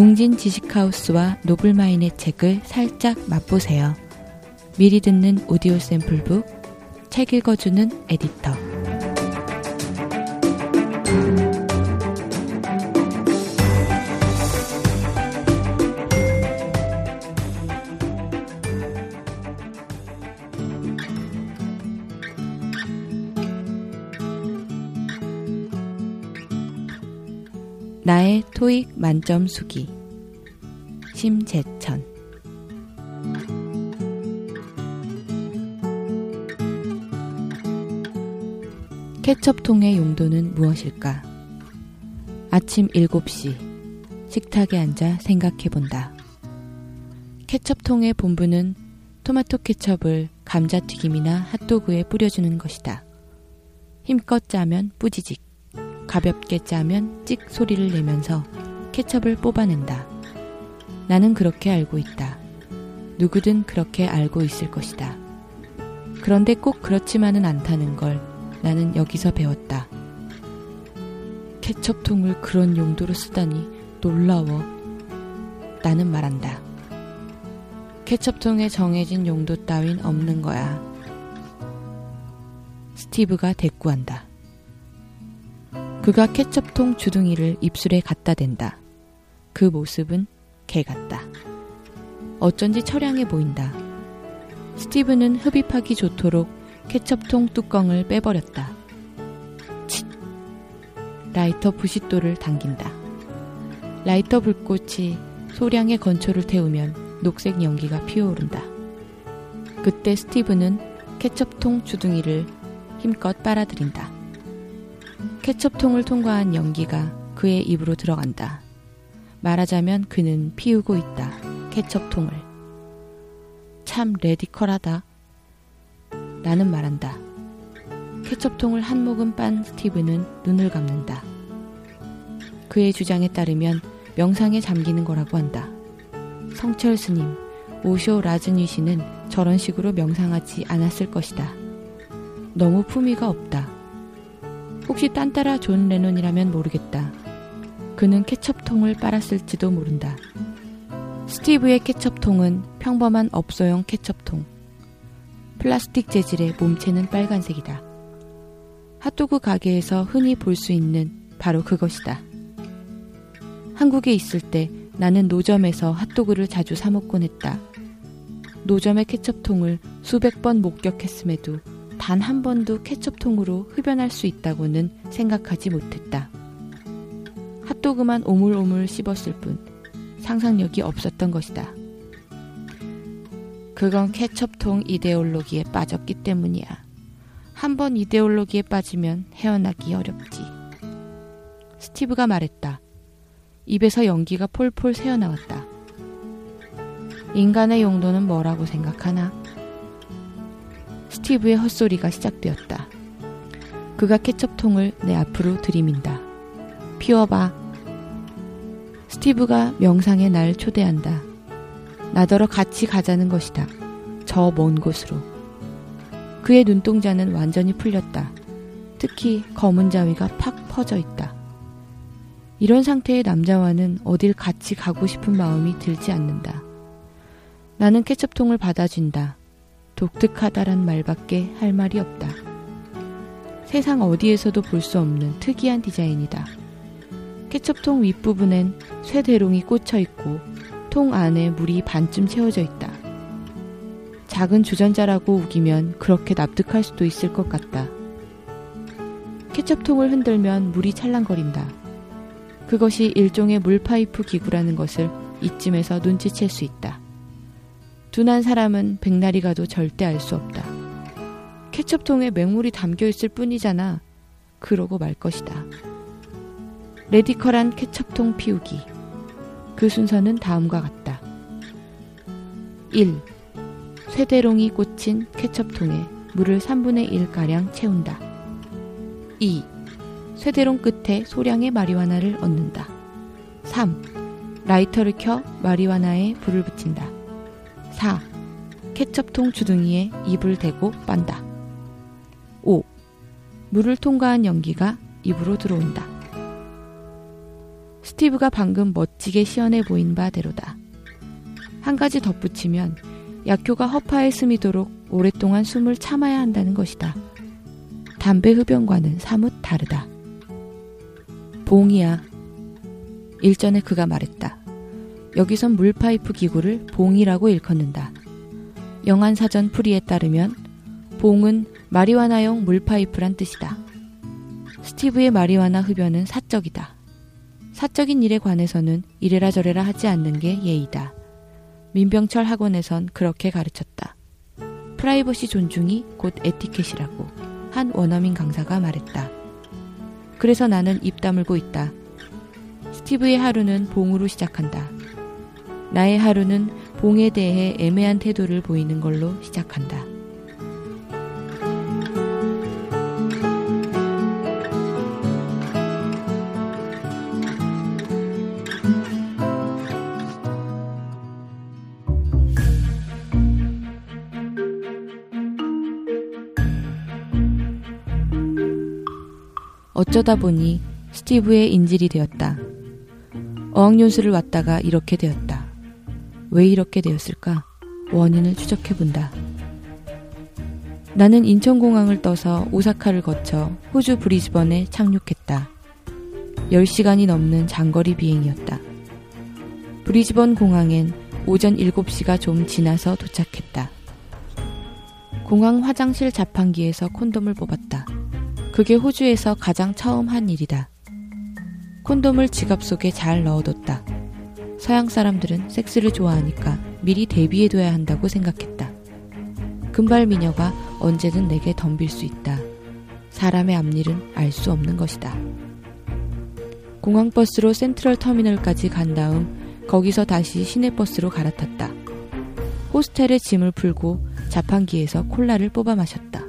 웅진 지식하우스와 노블마인의 책을 살짝 맛보세요. 미리 듣는 오디오 샘플북, 책 읽어주는 에디터. 나의 토익 만점 수기 심재천 케첩통의 용도는 무엇일까? 아침 7시 식탁에 앉아 생각해 본다. 케첩통의 본부는 토마토 케첩을 감자튀김이나 핫도그에 뿌려주는 것이다. 힘껏 짜면 뿌지직, 가볍게 짜면 찍 소리를 내면서 케첩을 뽑아낸다. 나는 그렇게 알고 있다. 누구든 그렇게 알고 있을 것이다. 그런데 꼭 그렇지만은 않다는 걸 나는 여기서 배웠다. 케첩통을 그런 용도로 쓰다니 놀라워. 나는 말한다. 케첩통에 정해진 용도 따윈 없는 거야. 스티브가 대꾸한다. 그가 케첩통 주둥이를 입술에 갖다 댄다. 그 모습은 개 같다. 어쩐지 처량해 보인다. 스티브는 흡입하기 좋도록 케첩통 뚜껑을 빼버렸다. 칫! 라이터 부싯돌을 당긴다. 라이터 불꽃이 소량의 건초를 태우면 녹색 연기가 피어오른다. 그때 스티브는 케첩통 주둥이를 힘껏 빨아들인다. 케첩통을 통과한 연기가 그의 입으로 들어간다. 말하자면 그는 피우고 있다. 케첩통을. 참 레디컬하다. 나는 말한다. 케첩통을 한 모금 빤 스티브는 눈을 감는다. 그의 주장에 따르면 명상에 잠기는 거라고 한다. 성철 스님, 오쇼 라즈니쉬는 저런 식으로 명상하지 않았을 것이다. 너무 품위가 없다. 혹시 딴따라 존 레논이라면 모르겠다. 그는 케첩통을 빨았을지도 모른다. 스티브의 케첩통은 평범한 업소용 케첩통. 플라스틱 재질의 몸체는 빨간색이다. 핫도그 가게에서 흔히 볼 수 있는 바로 그것이다. 한국에 있을 때 나는 노점에서 핫도그를 자주 사먹곤 했다. 노점의 케첩통을 수백 번 목격했음에도 단 한 번도 케첩통으로 흡연할 수 있다고는 생각하지 못했다. 핫도그만 오물오물 씹었을 뿐 상상력이 없었던 것이다. 그건 케첩통 이데올로기에 빠졌기 때문이야. 한 번 이데올로기에 빠지면 헤어나기 어렵지. 스티브가 말했다. 입에서 연기가 폴폴 새어나왔다. 인간의 용도는 뭐라고 생각하나? 스티브의 헛소리가 시작되었다. 그가 케첩통을 내 앞으로 들이민다. 피워봐. 스티브가 명상에 날 초대한다. 나더러 같이 가자는 것이다. 저 먼 곳으로. 그의 눈동자는 완전히 풀렸다. 특히 검은 자위가 팍 퍼져 있다. 이런 상태의 남자와는 어딜 같이 가고 싶은 마음이 들지 않는다. 나는 케첩통을 받아준다. 독특하다란 말밖에 할 말이 없다. 세상 어디에서도 볼 수 없는 특이한 디자인이다. 케첩통 윗부분엔 쇠대롱이 꽂혀 있고 통 안에 물이 반쯤 채워져 있다. 작은 주전자라고 우기면 그렇게 납득할 수도 있을 것 같다. 케첩통을 흔들면 물이 찰랑거린다. 그것이 일종의 물파이프 기구라는 것을 이쯤에서 눈치챌 수 있다. 둔한 사람은 백날이 가도 절대 알 수 없다. 케첩통에 맹물이 담겨 있을 뿐이잖아. 그러고 말 것이다. 레디컬한 케첩통 피우기. 그 순서는 다음과 같다. 1. 쇠대롱이 꽂힌 케첩통에 물을 3분의 1가량 채운다. 2. 쇠대롱 끝에 소량의 마리화나를 얻는다. 3. 라이터를 켜 마리화나에 불을 붙인다. 4. 케첩통 주둥이에 입을 대고 빤다. 5. 물을 통과한 연기가 입으로 들어온다. 스티브가 방금 멋지게 시연해 보인 바대로다. 한 가지 덧붙이면 약효가 허파에 스미도록 오랫동안 숨을 참아야 한다는 것이다. 담배 흡연과는 사뭇 다르다. 봉이야. 일전에 그가 말했다. 여기선 물파이프 기구를 봉이라고 일컫는다. 영안사전 풀이에 따르면 bong은 마리화나용 물파이프란 뜻이다. 스티브의 마리화나 흡연은 사적이다. 사적인 일에 관해서는 이래라 저래라 하지 않는 게 예의다. 민병철 학원에선 그렇게 가르쳤다. 프라이버시 존중이 곧 에티켓이라고 한 원어민 강사가 말했다. 그래서 나는 입 다물고 있다. 스티브의 하루는 bong으로 시작한다. 나의 하루는 봉에 대해 애매한 태도를 보이는 걸로 시작한다. 어쩌다 보니 스티브의 인질이 되었다. 어학연수를 왔다가 이렇게 되었다. 왜 이렇게 되었을까? 원인을 추적해 본다. 나는 인천공항을 떠서 오사카를 거쳐 호주 브리즈번에 착륙했다. 10시간이 넘는 장거리 비행이었다. 브리즈번 공항엔 오전 7시가 좀 지나서 도착했다. 공항 화장실 자판기에서 콘돔을 뽑았다. 그게 호주에서 가장 처음 한 일이다. 콘돔을 지갑 속에 잘 넣어뒀다. 서양 사람들은 섹스를 좋아하니까 미리 대비해둬야 한다고 생각했다. 금발 미녀가 언제든 내게 덤빌 수 있다. 사람의 앞일은 알 수 없는 것이다. 공항버스로 센트럴 터미널까지 간 다음 거기서 다시 시내버스로 갈아탔다. 호스텔에 짐을 풀고 자판기에서 콜라를 뽑아 마셨다.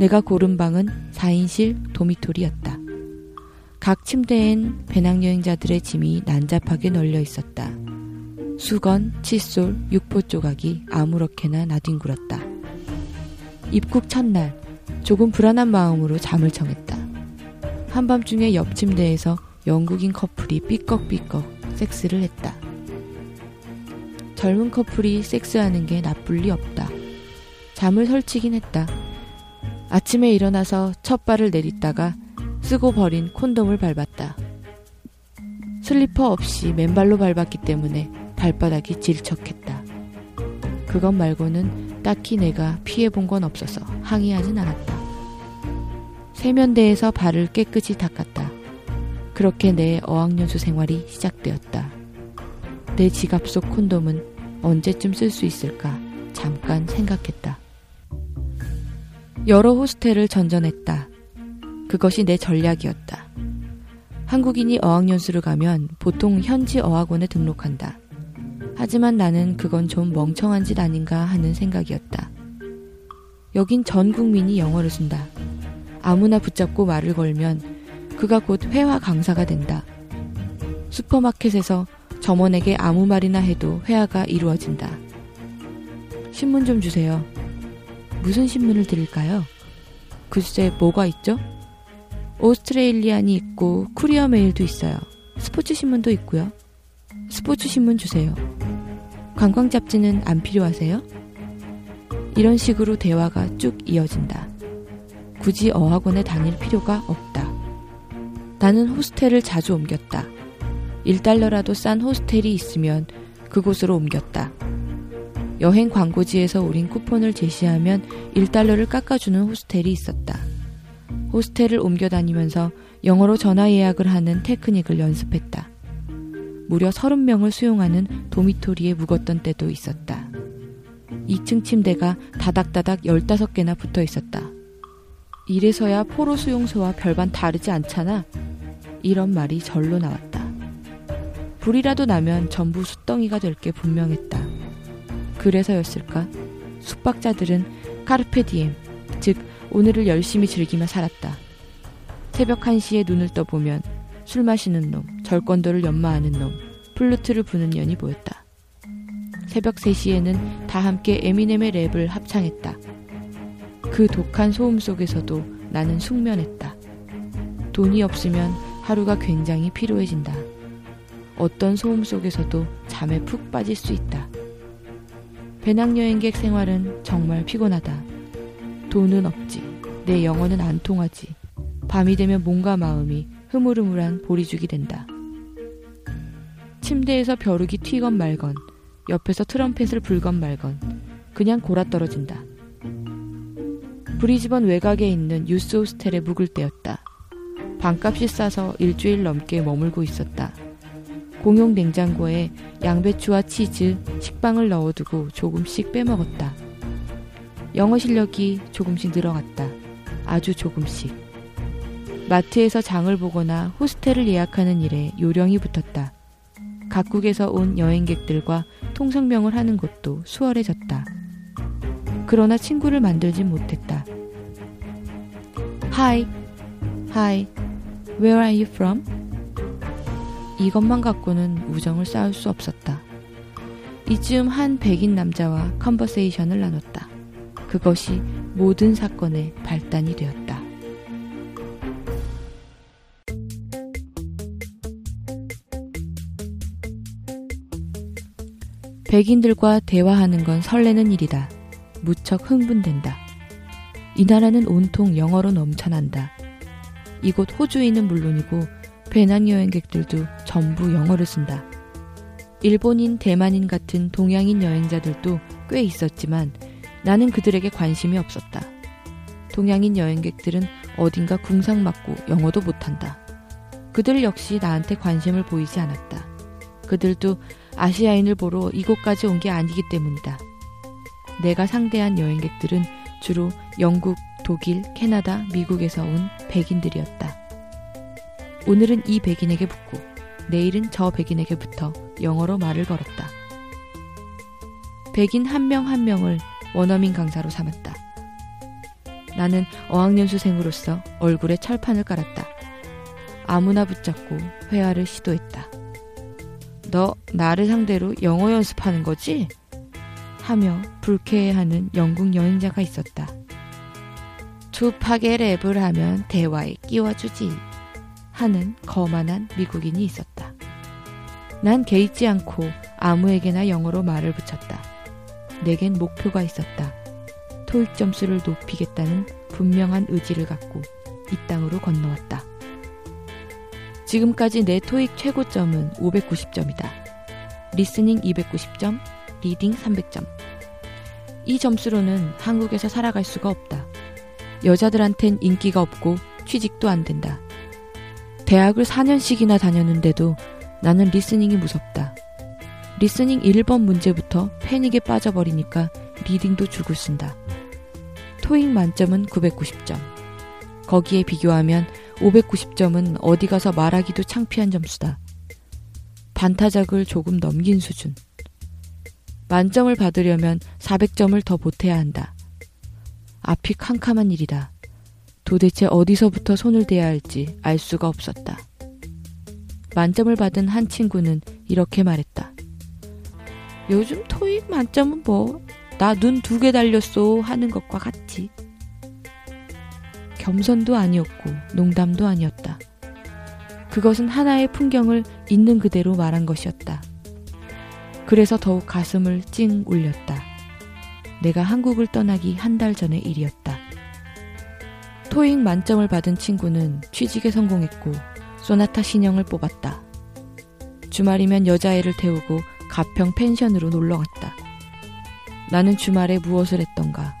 내가 고른 방은 4인실 도미토리였다. 각 침대엔 배낭여행자들의 짐이 난잡하게 널려 있었다. 수건, 칫솔, 육포 조각이 아무렇게나 나뒹굴었다. 입국 첫날, 조금 불안한 마음으로 잠을 청했다. 한밤중에 옆 침대에서 영국인 커플이 삐걱삐걱 섹스를 했다. 젊은 커플이 섹스하는 게 나쁠 리 없다. 잠을 설치긴 했다. 아침에 일어나서 첫 발을 내딛다가 쓰고 버린 콘돔을 밟았다. 슬리퍼 없이 맨발로 밟았기 때문에 발바닥이 질척했다. 그것 말고는 딱히 내가 피해본 건 없어서 항의하진 않았다. 세면대에서 발을 깨끗이 닦았다. 그렇게 내 어학연수 생활이 시작되었다. 내 지갑 속 콘돔은 언제쯤 쓸 수 있을까 잠깐 생각했다. 여러 호스텔을 전전했다. 그것이 내 전략이었다. 한국인이 어학연수를 가면 보통 현지 어학원에 등록한다. 하지만 나는 그건 좀 멍청한 짓 아닌가 하는 생각이었다. 여긴 전 국민이 영어를 쓴다. 아무나 붙잡고 말을 걸면 그가 곧 회화 강사가 된다. 슈퍼마켓에서 점원에게 아무 말이나 해도 회화가 이루어진다. 신문 좀 주세요. 무슨 신문을 드릴까요? 글쎄, 뭐가 있죠? 오스트레일리안이 있고, 쿠리어 메일도 있어요. 스포츠 신문도 있고요. 스포츠 신문 주세요. 관광 잡지는 안 필요하세요? 이런 식으로 대화가 쭉 이어진다. 굳이 어학원에 다닐 필요가 없다. 나는 호스텔을 자주 옮겼다. 1달러라도 싼 호스텔이 있으면 그곳으로 옮겼다. 여행 광고지에서 우린 쿠폰을 제시하면 1달러를 깎아주는 호스텔이 있었다. 호스텔을 옮겨 다니면서 영어로 전화 예약을 하는 테크닉을 연습했다. 무려 30명을 수용하는 도미토리에 묵었던 때도 있었다. 2층 침대가 다닥다닥 15개나 붙어 있었다. 이래서야 포로 수용소와 별반 다르지 않잖아. 이런 말이 절로 나왔다. 불이라도 나면 전부 숫덩이가 될 게 분명했다. 그래서였을까? 숙박자들은 카르페 디엠, 즉 오늘을 열심히 즐기며 살았다. 새벽 1시에 눈을 떠보면 술 마시는 놈, 절권도를 연마하는 놈, 플루트를 부는 년이 보였다. 새벽 3시에는 다 함께 에미넴의 랩을 합창했다. 그 독한 소음 속에서도 나는 숙면했다. 돈이 없으면 하루가 굉장히 피로해진다. 어떤 소음 속에서도 잠에 푹 빠질 수 있다. 배낭여행객 생활은 정말 피곤하다. 돈은 없지. 내 영어는 안 통하지. 밤이 되면 몸과 마음이 흐물흐물한 보리죽이 된다. 침대에서 벼룩이 튀건 말건, 옆에서 트럼펫을 불건 말건, 그냥 골아 떨어진다. 브리즈번 외곽에 있는 유스 호스텔에 묵을 때였다. 방값이 싸서 일주일 넘게 머물고 있었다. 공용 냉장고에 양배추와 치즈, 식빵을 넣어두고 조금씩 빼먹었다. 영어 실력이 조금씩 늘어갔다. 아주 조금씩. 마트에서 장을 보거나 호스텔을 예약하는 일에 요령이 붙었다. 각국에서 온 여행객들과 통성명을 하는 것도 수월해졌다. 그러나 친구를 만들진 못했다. Hi, hi, where are you from? 이것만 갖고는 우정을 쌓을 수 없었다. 이쯤 한 백인 남자와 컨버세이션을 나눴다. 그것이 모든 사건의 발단이 되었다. 백인들과 대화하는 건 설레는 일이다. 무척 흥분된다. 이 나라는 온통 영어로 넘쳐난다. 이곳 호주인은 물론이고 배낭 여행객들도 전부 영어를 쓴다. 일본인, 대만인 같은 동양인 여행자들도 꽤 있었지만 나는 그들에게 관심이 없었다. 동양인 여행객들은 어딘가 궁상 맞고 영어도 못한다. 그들 역시 나한테 관심을 보이지 않았다. 그들도 아시아인을 보러 이곳까지 온 게 아니기 때문이다. 내가 상대한 여행객들은 주로 영국, 독일, 캐나다, 미국에서 온 백인들이었다. 오늘은 이 백인에게 붙고 내일은 저 백인에게 붙어 영어로 말을 걸었다. 백인 한 명한 한 명을 원어민 강사로 삼았다. 나는 어학연수생으로서 얼굴에 철판을 깔았다. 아무나 붙잡고 회화를 시도했다. 너 나를 상대로 영어 연습하는 거지? 하며 불쾌해하는 영국 여행자가 있었다. 투팍의 랩을 하면 대화에 끼워주지. 하는 거만한 미국인이 있었다. 난 개의치 않고 아무에게나 영어로 말을 붙였다. 내겐 목표가 있었다. 토익 점수를 높이겠다는 분명한 의지를 갖고 이 땅으로 건너왔다. 지금까지 내 토익 최고점은 590점이다. 리스닝 290점, 리딩 300점. 이 점수로는 한국에서 살아갈 수가 없다. 여자들한텐 인기가 없고 취직도 안 된다. 대학을 4년씩이나 다녔는데도 나는 리스닝이 무섭다. 리스닝 1번 문제부터 패닉에 빠져버리니까 리딩도 죽을 쓴다. 토익 만점은 990점. 거기에 비교하면 590점은 어디 가서 말하기도 창피한 점수다. 반타작을 조금 넘긴 수준. 만점을 받으려면 400점을 더 보태야 한다. 앞이 캄캄한 일이다. 도대체 어디서부터 손을 대야 할지 알 수가 없었다. 만점을 받은 한 친구는 이렇게 말했다. 요즘 토익 만점은 뭐, 나 눈 두 개 달렸어 하는 것과 같지. 겸손도 아니었고 농담도 아니었다. 그것은 하나의 풍경을 있는 그대로 말한 것이었다. 그래서 더욱 가슴을 찡 울렸다. 내가 한국을 떠나기 한 달 전의 일이었다. 토익 만점을 받은 친구는 취직에 성공했고 소나타 신형을 뽑았다. 주말이면 여자애를 태우고 가평 펜션으로 놀러 갔다. 나는 주말에 무엇을 했던가?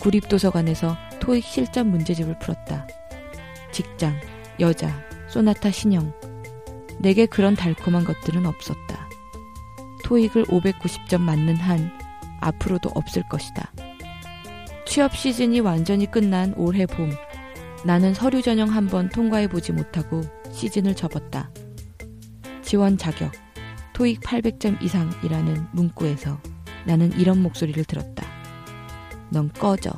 구립도서관에서 토익 실전 문제집을 풀었다. 직장, 여자, 소나타 신형. 내게 그런 달콤한 것들은 없었다. 토익을 590점 맞는 한 앞으로도 없을 것이다. 취업 시즌이 완전히 끝난 올해 봄, 나는 서류 전형 한 번 통과해보지 못하고 시즌을 접었다. 지원 자격, 토익 800점 이상이라는 문구에서 나는 이런 목소리를 들었다. 넌 꺼져.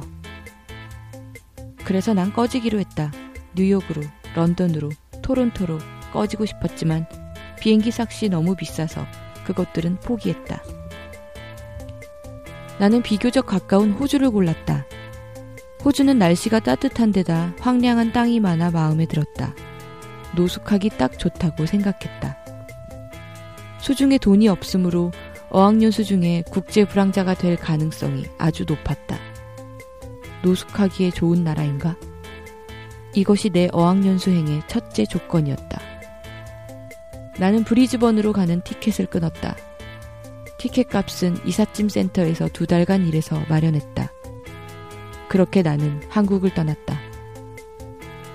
그래서 난 꺼지기로 했다. 뉴욕으로, 런던으로, 토론토로 꺼지고 싶었지만 비행기 삭시 너무 비싸서 그것들은 포기했다. 나는 비교적 가까운 호주를 골랐다. 호주는 날씨가 따뜻한 데다 황량한 땅이 많아 마음에 들었다. 노숙하기 딱 좋다고 생각했다. 수중에 돈이 없으므로 어학연수 중에 국제 불황자가 될 가능성이 아주 높았다. 노숙하기에 좋은 나라인가? 이것이 내 어학연수행의 첫째 조건이었다. 나는 브리즈번으로 가는 티켓을 끊었다. 티켓 값은 이삿짐 센터에서 두 달간 일해서 마련했다. 그렇게 나는 한국을 떠났다.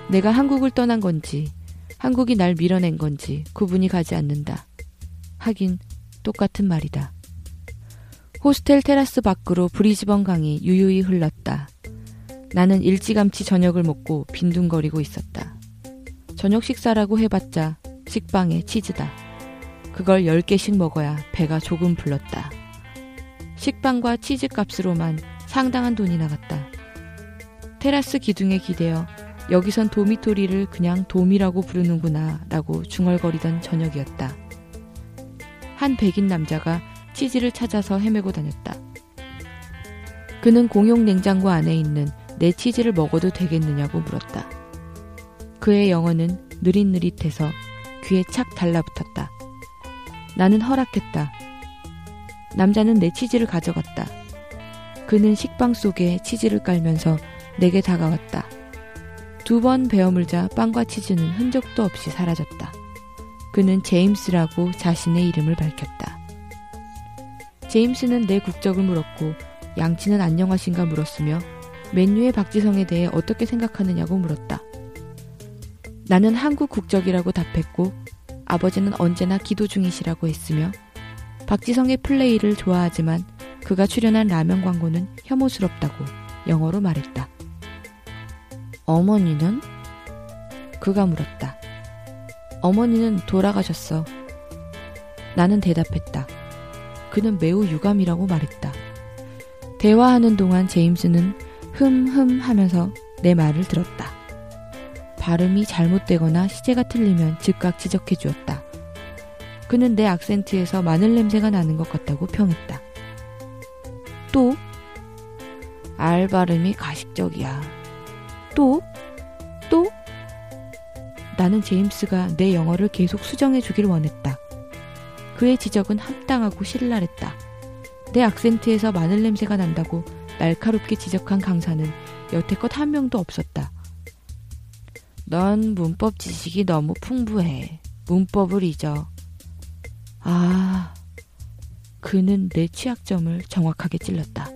내가 한국을 떠난 건지, 한국이 날 밀어낸 건지 구분이 가지 않는다. 하긴 똑같은 말이다. 호스텔 테라스 밖으로 브리즈번 강이 유유히 흘렀다. 나는 일찌감치 저녁을 먹고 빈둥거리고 있었다. 저녁 식사라고 해봤자 식빵에 치즈다. 그걸 10개씩 먹어야 배가 조금 불렀다. 식빵과 치즈 값으로만 상당한 돈이 나갔다. 테라스 기둥에 기대어 여기선 도미토리를 그냥 돔이라고 부르는구나 라고 중얼거리던 저녁이었다. 한 백인 남자가 치즈를 찾아서 헤매고 다녔다. 그는 공용 냉장고 안에 있는 내 치즈를 먹어도 되겠느냐고 물었다. 그의 영어는 느릿느릿해서 귀에 착 달라붙었다. 나는 허락했다. 남자는 내 치즈를 가져갔다. 그는 식빵 속에 치즈를 깔면서 내게 다가왔다. 두 번 베어물자 빵과 치즈는 흔적도 없이 사라졌다. 그는 제임스라고 자신의 이름을 밝혔다. 제임스는 내 국적을 물었고 양치는 안녕하신가 물었으며 맨유의 박지성에 대해 어떻게 생각하느냐고 물었다. 나는 한국 국적이라고 답했고 아버지는 언제나 기도 중이시라고 했으며 박지성의 플레이를 좋아하지만 그가 출연한 라면 광고는 혐오스럽다고 영어로 말했다. 어머니는? 그가 물었다. 어머니는 돌아가셨어. 나는 대답했다. 그는 매우 유감이라고 말했다. 대화하는 동안 제임스는 흠흠 하면서 내 말을 들었다. 발음이 잘못되거나 시제가 틀리면 즉각 지적해 주었다. 그는 내 악센트에서 마늘 냄새가 나는 것 같다고 평했다. 또? 알 발음이 가식적이야. 또? 또? 나는 제임스가 내 영어를 계속 수정해 주길 원했다. 그의 지적은 합당하고 신랄했다. 내 악센트에서 마늘 냄새가 난다고 날카롭게 지적한 강사는 여태껏 한 명도 없었다. 넌 문법 지식이 너무 풍부해. 문법을 잊어. 아, 그는 내 취약점을 정확하게 찔렀다.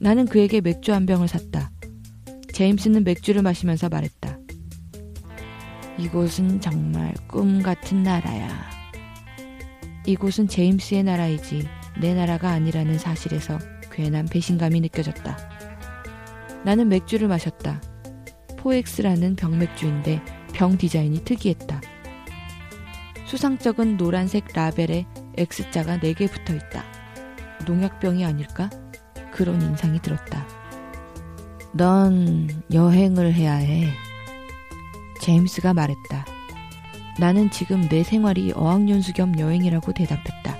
나는 그에게 맥주 한 병을 샀다. 제임스는 맥주를 마시면서 말했다. 이곳은 정말 꿈 같은 나라야. 이곳은 제임스의 나라이지 내 나라가 아니라는 사실에서 괜한 배신감이 느껴졌다. 나는 맥주를 마셨다. 포엑스라는 병맥주인데 병 디자인이 특이했다. 수상쩍은 노란색 라벨에 X자가 4개 붙어 있다. 농약병이 아닐까? 그런 인상이 들었다. 넌 여행을 해야 해. 제임스가 말했다. 나는 지금 내 생활이 어학연수 겸 여행이라고 대답했다.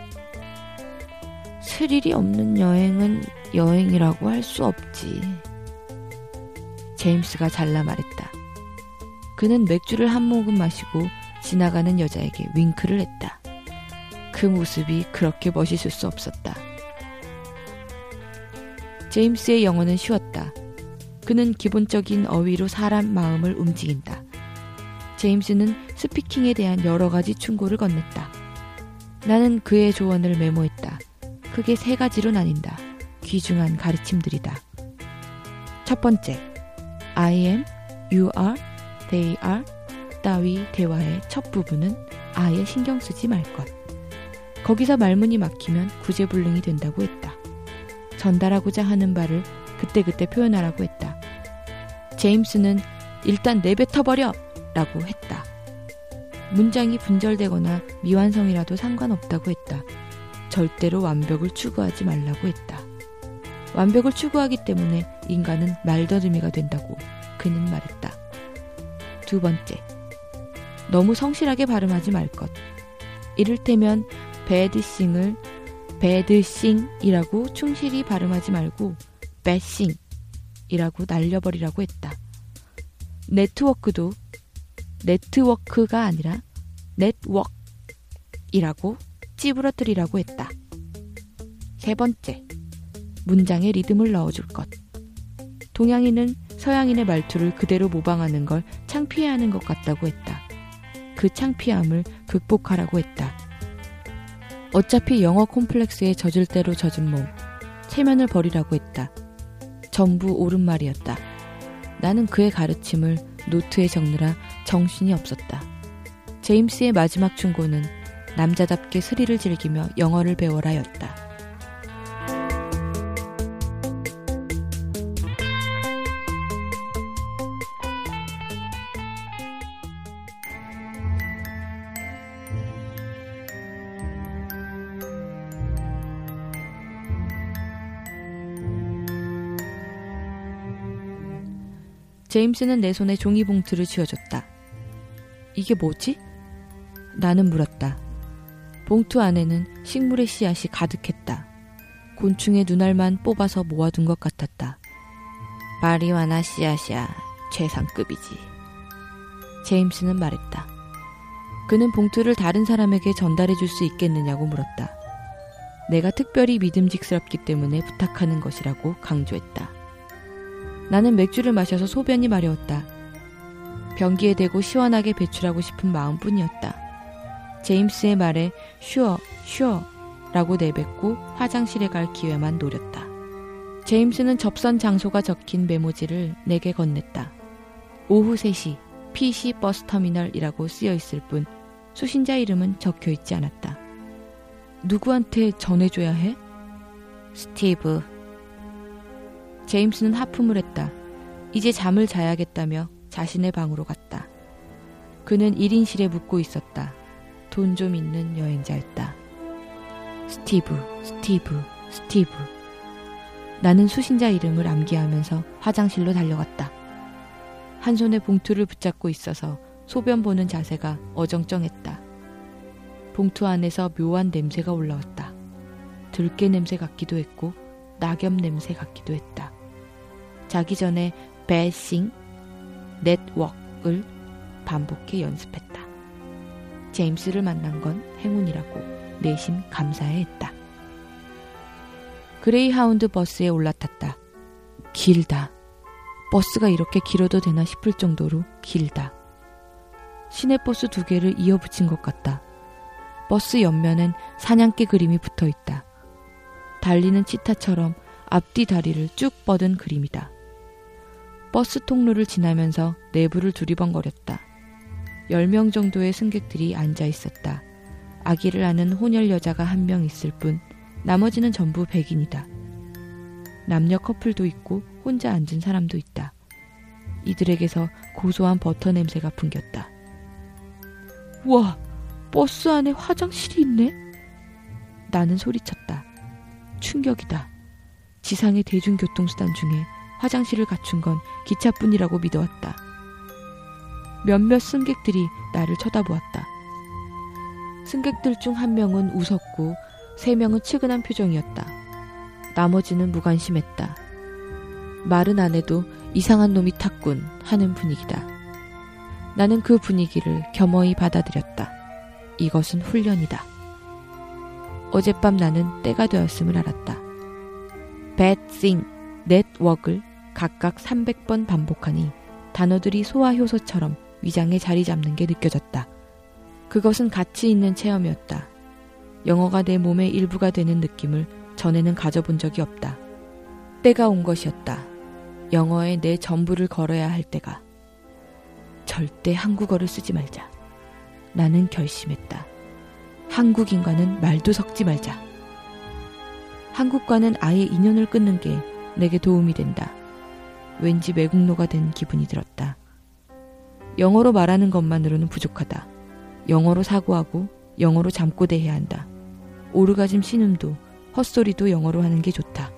스릴이 없는 여행은 여행이라고 할 수 없지. 제임스가 잘라 말했다. 그는 맥주를 한 모금 마시고 지나가는 여자에게 윙크를 했다. 그 모습이 그렇게 멋있을 수 없었다. 제임스의 영어는 쉬웠다. 그는 기본적인 어휘로 사람 마음을 움직인다. 제임스는 스피킹에 대한 여러 가지 충고를 건넸다. 나는 그의 조언을 메모했다. 크게 세 가지로 나뉜다. 귀중한 가르침들이다. 첫 번째, I am, you are, they are 따위 대화의 첫 부분은 아예 신경 쓰지 말 것. 거기서 말문이 막히면 구제불능이 된다고 했다. 전달하고자 하는 바를 그때그때 표현하라고 했다. 제임스는 일단 내뱉어버려! 라고 했다. 문장이 분절되거나 미완성이라도 상관없다고 했다. 절대로 완벽을 추구하지 말라고 했다. 완벽을 추구하기 때문에 인간은 말더듬이가 된다고 그는 말했다. 두 번째, 너무 성실하게 발음하지 말 것. 이를테면 배드싱을 배드싱이라고 충실히 발음하지 말고 배싱이라고 날려버리라고 했다. 네트워크도 네트워크가 아니라 넷워크이라고 찌부러뜨리라고 했다. 세 번째, 문장에 리듬을 넣어줄 것. 동양인은 서양인의 말투를 그대로 모방하는 걸 창피해하는 것 같다고 했다. 그 창피함을 극복하라고 했다. 어차피 영어 콤플렉스에 젖을 대로 젖은 몸, 체면을 버리라고 했다. 전부 옳은 말이었다. 나는 그의 가르침을 노트에 적느라 정신이 없었다. 제임스의 마지막 충고는 남자답게 스리를 즐기며 영어를 배워라였다. 제임스는 내 손에 종이봉투를 쥐어줬다. 이게 뭐지? 나는 물었다. 봉투 안에는 식물의 씨앗이 가득했다. 곤충의 눈알만 뽑아서 모아둔 것 같았다. 마리와나 씨앗이야 최상급이지. 제임스는 말했다. 그는 봉투를 다른 사람에게 전달해 줄 수 있겠느냐고 물었다. 내가 특별히 믿음직스럽기 때문에 부탁하는 것이라고 강조했다. 나는 맥주를 마셔서 소변이 마려웠다. 변기에 대고 시원하게 배출하고 싶은 마음뿐이었다. 제임스의 말에 쉬어, 쉬어 라고 내뱉고 화장실에 갈 기회만 노렸다. 제임스는 접선 장소가 적힌 메모지를 내게 건넸다. 오후 3시 PC 버스터미널이라고 쓰여 있을 뿐 수신자 이름은 적혀 있지 않았다. 누구한테 전해줘야 해? 스티브. 제임스는 하품을 했다. 이제 잠을 자야겠다며 자신의 방으로 갔다. 그는 1인실에 묵고 있었다. 돈 좀 있는 여행자였다. 스티브, 스티브, 스티브. 나는 수신자 이름을 암기하면서 화장실로 달려갔다. 한 손에 봉투를 붙잡고 있어서 소변 보는 자세가 어정쩡했다. 봉투 안에서 묘한 냄새가 올라왔다. 들깨 냄새 같기도 했고 낙엽 냄새 같기도 했다. 자기 전에 bashing, network를 반복해 연습했다. 제임스를 만난 건 행운이라고 내심 감사해 했다. 그레이하운드 버스에 올라탔다. 길다. 버스가 이렇게 길어도 되나 싶을 정도로 길다. 시내버스 두 개를 이어붙인 것 같다. 버스 옆면엔 사냥개 그림이 붙어 있다. 달리는 치타처럼 앞뒤 다리를 쭉 뻗은 그림이다. 버스 통로를 지나면서 내부를 두리번거렸다. 10명 정도의 승객들이 앉아 있었다. 아기를 아는 혼혈 여자가 한 명 있을 뿐 나머지는 전부 백인이다. 남녀 커플도 있고 혼자 앉은 사람도 있다. 이들에게서 고소한 버터 냄새가 풍겼다. 우와, 버스 안에 화장실이 있네? 나는 소리쳤다. 충격이다. 지상의 대중교통수단 중에 화장실을 갖춘 건 기차뿐이라고 믿어왔다. 몇몇 승객들이 나를 쳐다보았다. 승객들 중 한 명은 웃었고 세 명은 측은한 표정이었다. 나머지는 무관심했다. 말은 안 해도 이상한 놈이 탔군 하는 분위기다. 나는 그 분위기를 겸허히 받아들였다. 이것은 훈련이다. 어젯밤 나는 때가 되었음을 알았다. bad thing, network을 각각 300번 반복하니 단어들이 소화효소처럼 위장에 자리 잡는 게 느껴졌다. 그것은 가치 있는 체험이었다. 영어가 내 몸의 일부가 되는 느낌을 전에는 가져본 적이 없다. 때가 온 것이었다. 영어에 내 전부를 걸어야 할 때가. 절대 한국어를 쓰지 말자. 나는 결심했다. 한국인과는 말도 섞지 말자. 한국과는 아예 인연을 끊는 게 내게 도움이 된다. 왠지 매국노가 된 기분이 들었다. 영어로 말하는 것만으로는 부족하다. 영어로 사고하고 영어로 잠꼬대해야 한다. 오르가즘 신음도 헛소리도 영어로 하는 게 좋다.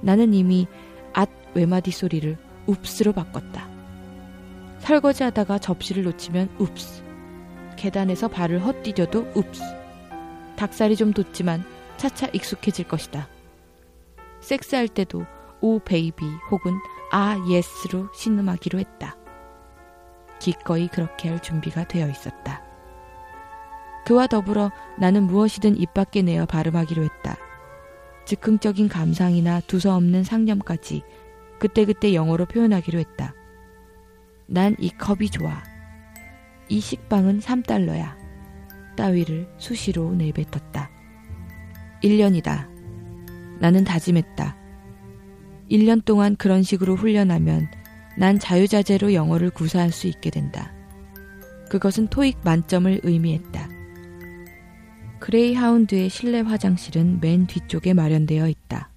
나는 이미 앗 외마디 소리를 oops로 바꿨다. 설거지 하다가 접시를 놓치면 oops. 계단에서 발을 헛디뎌도 oops. 닭살이 좀 돋지만 차차 익숙해질 것이다. 섹스할 때도 oh baby 혹은 ah yes로 신음하기로 했다. 기꺼이 그렇게 할 준비가 되어 있었다. 그와 더불어 나는 무엇이든 입 밖에 내어 발음하기로 했다. 즉흥적인 감상이나 두서없는 상념까지 그때그때 영어로 표현하기로 했다. 난 이 컵이 좋아. 이 식빵은 3달러야. 따위를 수시로 내뱉었다. 1년이다. 나는 다짐했다. 1년 동안 그런 식으로 훈련하면 난 자유자재로 영어를 구사할 수 있게 된다. 그것은 토익 만점을 의미했다. 그레이하운드의 실내 화장실은 맨 뒤쪽에 마련되어 있다.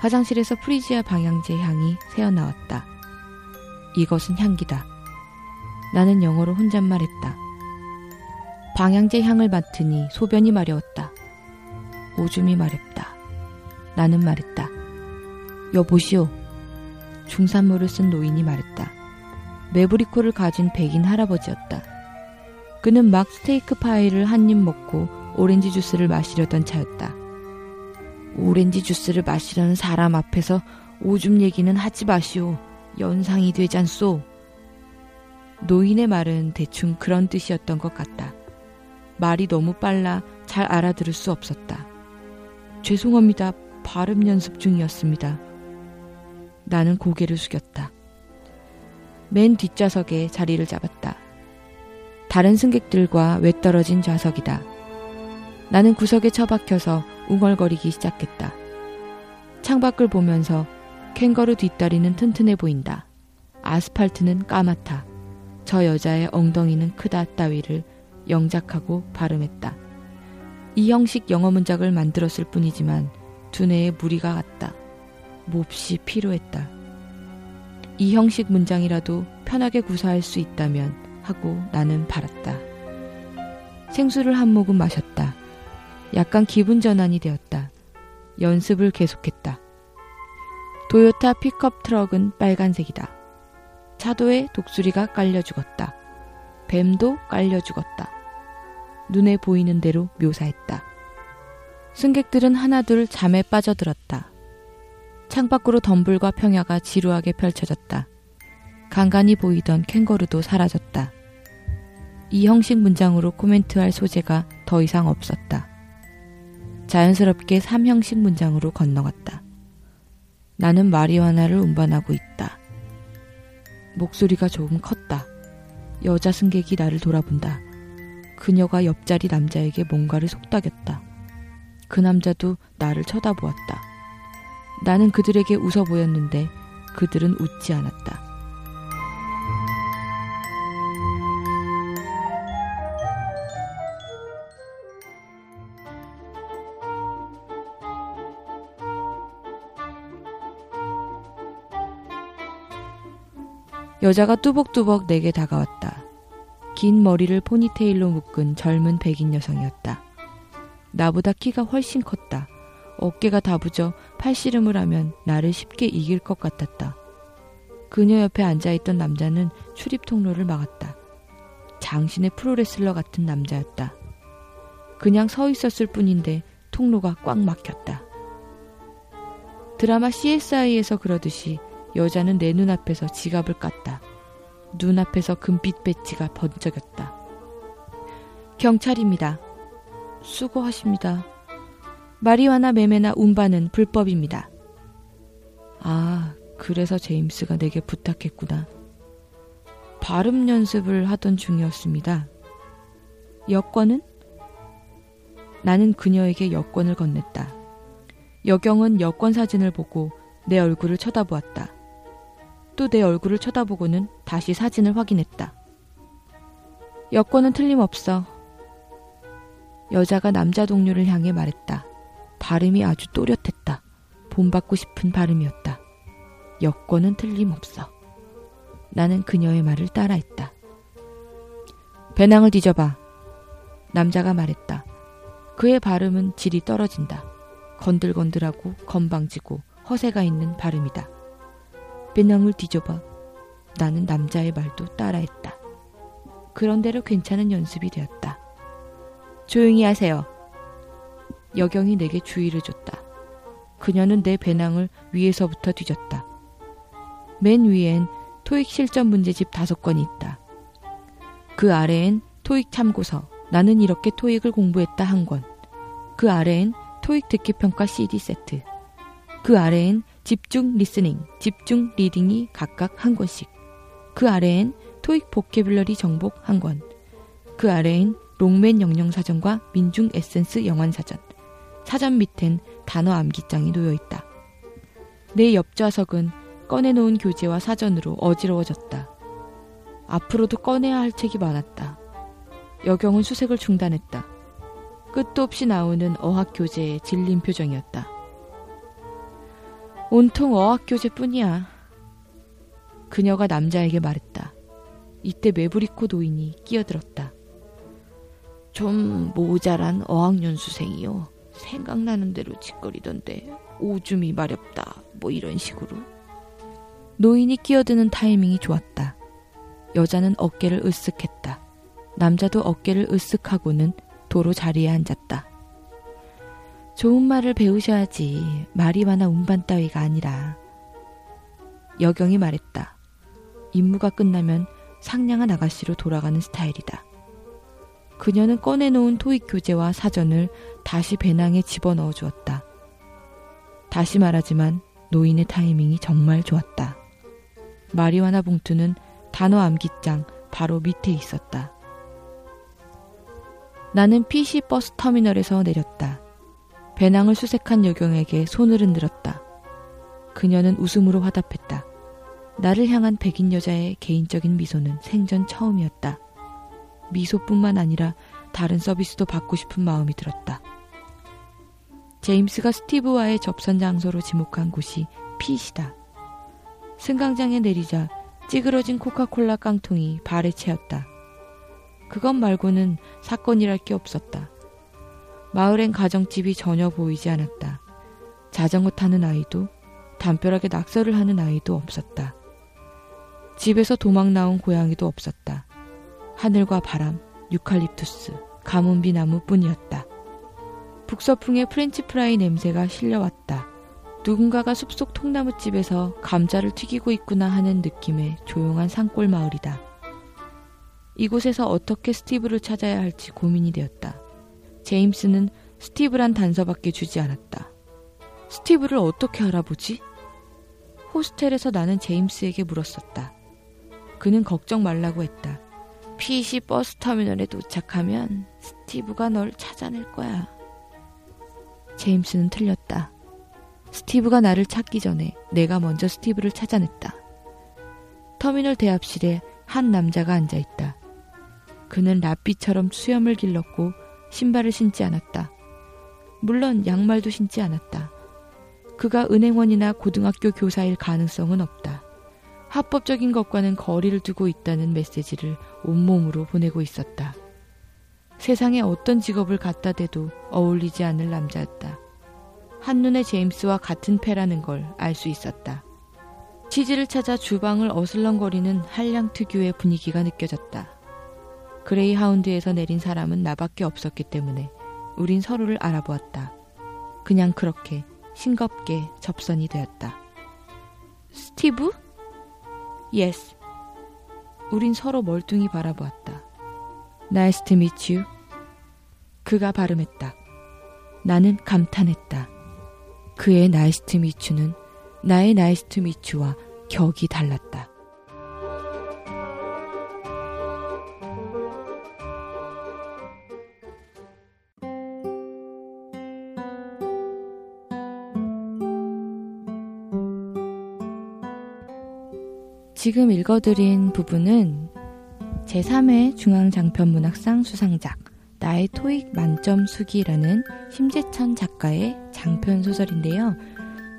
화장실에서 프리지아 방향제 향이 새어나왔다. 이것은 향기다. 나는 영어로 혼잣말했다. 방향제 향을 맡으니 소변이 마려웠다. 오줌이 마렵다. 나는 말했다. 여보시오. 중산모를 쓴 노인이 말했다. 메브리코를 가진 백인 할아버지였다. 그는 막 스테이크 파이를 한 입 먹고 오렌지 주스를 마시려던 차였다. 오렌지 주스를 마시려는 사람 앞에서 오줌 얘기는 하지 마시오. 연상이 되잖소. 노인의 말은 대충 그런 뜻이었던 것 같다. 말이 너무 빨라 잘 알아들을 수 없었다. 죄송합니다. 발음 연습 중이었습니다. 나는 고개를 숙였다. 맨 뒷좌석에 자리를 잡았다. 다른 승객들과 외떨어진 좌석이다. 나는 구석에 처박혀서 웅얼거리기 시작했다. 창밖을 보면서 캥거루 뒷다리는 튼튼해 보인다. 아스팔트는 까맣다. 저 여자의 엉덩이는 크다 따위를 영작하고 발음했다. 이 형식 영어 문장을 만들었을 뿐이지만 두뇌에 무리가 갔다. 몹시 필요했다. 이 형식 문장이라도 편하게 구사할 수 있다면 하고 나는 바랐다. 생수를 한 모금 마셨다. 약간 기분 전환이 되었다. 연습을 계속했다. 도요타 픽업 트럭은 빨간색이다. 차도에 독수리가 깔려 죽었다. 뱀도 깔려 죽었다. 눈에 보이는 대로 묘사했다. 승객들은 하나둘 잠에 빠져들었다. 창밖으로 덤불과 평야가 지루하게 펼쳐졌다. 간간히 보이던 캥거루도 사라졌다. 이 형식 문장으로 코멘트할 소재가 더 이상 없었다. 자연스럽게 3형식 문장으로 건너갔다. 나는 마리화나를 운반하고 있다. 목소리가 조금 컸다. 여자 승객이 나를 돌아본다. 그녀가 옆자리 남자에게 뭔가를 속닥였다. 그 남자도 나를 쳐다보았다. 나는 그들에게 웃어 보였는데 그들은 웃지 않았다. 여자가 뚜벅뚜벅 내게 다가왔다. 긴 머리를 포니테일로 묶은 젊은 백인 여성이었다. 나보다 키가 훨씬 컸다. 어깨가 다부져 팔씨름을 하면 나를 쉽게 이길 것 같았다. 그녀 옆에 앉아있던 남자는 출입 통로를 막았다. 장신의 프로레슬러 같은 남자였다. 그냥 서 있었을 뿐인데 통로가 꽉 막혔다. 드라마 CSI에서 그러듯이 여자는 내 눈앞에서 지갑을 깠다. 눈앞에서 금빛 배지가 번쩍였다. 경찰입니다. 수고하십니다. 마리화나 매매나 운반은 불법입니다. 아, 그래서 제임스가 내게 부탁했구나. 발음 연습을 하던 중이었습니다. 여권은? 나는 그녀에게 여권을 건넸다. 여경은 여권 사진을 보고 내 얼굴을 쳐다보았다. 또 내 얼굴을 쳐다보고는 다시 사진을 확인했다. 여권은 틀림없어. 여자가 남자 동료를 향해 말했다. 발음이 아주 또렷했다. 본받고 싶은 발음이었다. 여권은 틀림없어. 나는 그녀의 말을 따라했다. 배낭을 뒤져봐. 남자가 말했다. 그의 발음은 질이 떨어진다. 건들건들하고 건방지고 허세가 있는 발음이다. 배낭을 뒤져봐. 나는 남자의 말도 따라했다. 그런대로 괜찮은 연습이 되었다. 조용히 하세요. 여경이 내게 주의를 줬다. 그녀는 내 배낭을 위에서부터 뒤졌다. 맨 위엔 토익 실전 문제집 다섯 권이 있다. 그 아래엔 토익 참고서, 나는 이렇게 토익을 공부했다 한 권. 그 아래엔 토익 듣기 평가 CD 세트. 그 아래엔 집중 listening, 집중 reading이 각각 한 권씩. 그 아래엔 토익 vocabulary 정복 한 권. 그 아래엔 롱맨 영영사전과 민중 에센스 영한사전. 사전 밑엔 단어 암기장이 놓여 있다. 내 옆좌석은 꺼내놓은 교재와 사전으로 어지러워졌다. 앞으로도 꺼내야 할 책이 많았다. 여경은 수색을 중단했다. 끝도 없이 나오는 어학 교재의 질린 표정이었다. 온통 어학 교재뿐이야. 그녀가 남자에게 말했다. 이때 메브리코 노인이 끼어들었다. 좀 모자란 어학연수생이요. 생각나는 대로 짓거리던데 오줌이 마렵다. 뭐 이런 식으로. 노인이 끼어드는 타이밍이 좋았다. 여자는 어깨를 으쓱했다. 남자도 어깨를 으쓱하고는 도로 자리에 앉았다. 좋은 말을 배우셔야지 말이 많아 운반 따위가 아니라. 여경이 말했다. 임무가 끝나면 상냥한 아가씨로 돌아가는 스타일이다. 그녀는 꺼내놓은 토익 교재와 사전을 다시 배낭에 집어넣어 주었다. 다시 말하지만 노인의 타이밍이 정말 좋았다. 마리화나 봉투는 단어 암기장 바로 밑에 있었다. 나는 PC 버스 터미널에서 내렸다. 배낭을 수색한 여경에게 손을 흔들었다. 그녀는 웃음으로 화답했다. 나를 향한 백인 여자의 개인적인 미소는 생전 처음이었다. 미소뿐만 아니라 다른 서비스도 받고 싶은 마음이 들었다. 제임스가 스티브와의 접선 장소로 지목한 곳이 핏이다. 승강장에 내리자 찌그러진 코카콜라 깡통이 발에 채였다. 그것 말고는 사건이랄 게 없었다. 마을엔 가정집이 전혀 보이지 않았다. 자전거 타는 아이도 담벼락에 낙서를 하는 아이도 없었다. 집에서 도망 나온 고양이도 없었다. 하늘과 바람, 유칼립투스, 가문비나무뿐이었다. 북서풍에 프렌치 프라이 냄새가 실려왔다. 누군가가 숲속 통나무집에서 감자를 튀기고 있구나 하는 느낌의 조용한 산골 마을이다. 이곳에서 어떻게 스티브를 찾아야 할지 고민이 되었다. 제임스는 스티브란 단서밖에 주지 않았다. 스티브를 어떻게 알아보지? 호스텔에서 나는 제임스에게 물었었다. 그는 걱정 말라고 했다. PC 버스 터미널에 도착하면 스티브가 널 찾아낼 거야. 제임스는 틀렸다. 스티브가 나를 찾기 전에 내가 먼저 스티브를 찾아냈다. 터미널 대합실에 한 남자가 앉아 있다. 그는 랍비처럼 수염을 길렀고 신발을 신지 않았다. 물론 양말도 신지 않았다. 그가 은행원이나 고등학교 교사일 가능성은 없다. 합법적인 것과는 거리를 두고 있다는 메시지를 온몸으로 보내고 있었다. 세상에 어떤 직업을 갖다 대도 어울리지 않을 남자였다. 한눈에 제임스와 같은 패라는 걸 알 수 있었다. 치즈를 찾아 주방을 어슬렁거리는 한량 특유의 분위기가 느껴졌다. 그레이 하운드에서 내린 사람은 나밖에 없었기 때문에 우린 서로를 알아보았다. 그냥 그렇게 싱겁게 접선이 되었다. 스티브? Yes. 우린 서로 멀뚱히 바라보았다. Nice to meet you. 그가 발음했다. 나는 감탄했다. 그의 meet you는 나의 meet you와 격이 달랐다. 지금 읽어드린 부분은 제3회 중앙장편문학상 수상작 나의 토익 만점 수기라는 심재천 작가의 장편 소설인데요.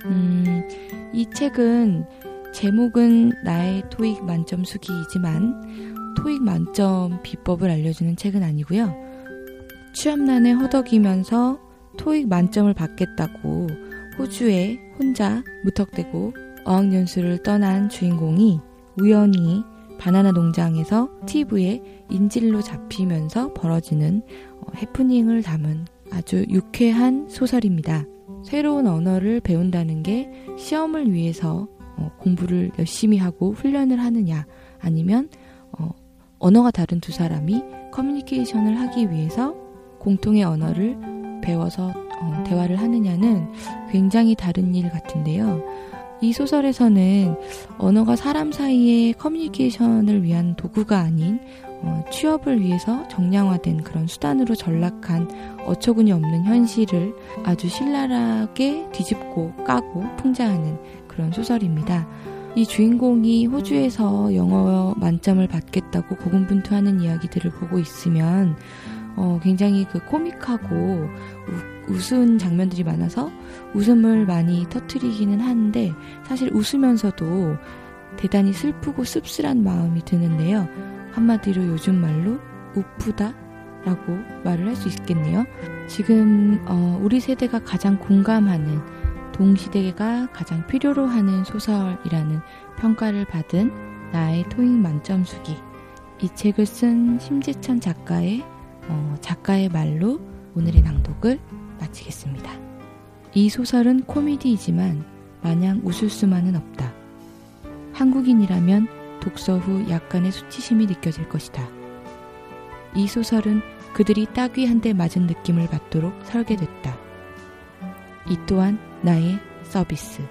음, 이 책은 제목은 나의 토익 만점 수기이지만 토익 만점 비법을 알려주는 책은 아니고요. 취업난에 허덕이면서 토익 만점을 받겠다고 호주에 혼자 무턱대고 어학연수를 떠난 주인공이 우연히 바나나 농장에서 TV에 인질로 잡히면서 벌어지는 어, 해프닝을 담은 아주 유쾌한 소설입니다. 새로운 언어를 배운다는 게 시험을 위해서 어, 공부를 열심히 하고 훈련을 하느냐 아니면 어, 언어가 다른 두 사람이 커뮤니케이션을 하기 위해서 공통의 언어를 배워서 어, 대화를 하느냐는 굉장히 다른 일 같은데요. 이 소설에서는 언어가 사람 사이의 커뮤니케이션을 위한 도구가 아닌 어, 취업을 위해서 정량화된 그런 수단으로 전락한 어처구니 없는 현실을 아주 신랄하게 뒤집고 까고 풍자하는 그런 소설입니다. 이 주인공이 호주에서 영어 만점을 받겠다고 고군분투하는 이야기들을 보고 있으면 어, 굉장히 그 코믹하고 우, 우스운 장면들이 많아서 웃음을 많이 터트리기는 하는데 사실 웃으면서도 대단히 슬프고 씁쓸한 마음이 드는데요. 한마디로 요즘 말로 우프다 라고 말을 할 수 있겠네요. 지금 어, 우리 세대가 가장 공감하는 동시대가 가장 필요로 하는 소설이라는 평가를 받은 나의 토익 만점 수기. 이 책을 쓴 심지천 작가의 어, 작가의 말로 오늘의 낭독을 마치겠습니다. 이 소설은 코미디이지만 마냥 웃을 수만은 없다. 한국인이라면 독서 후 약간의 수치심이 느껴질 것이다. 이 소설은 그들이 따귀 한 대 맞은 느낌을 받도록 설계됐다. 이 또한 나의 서비스.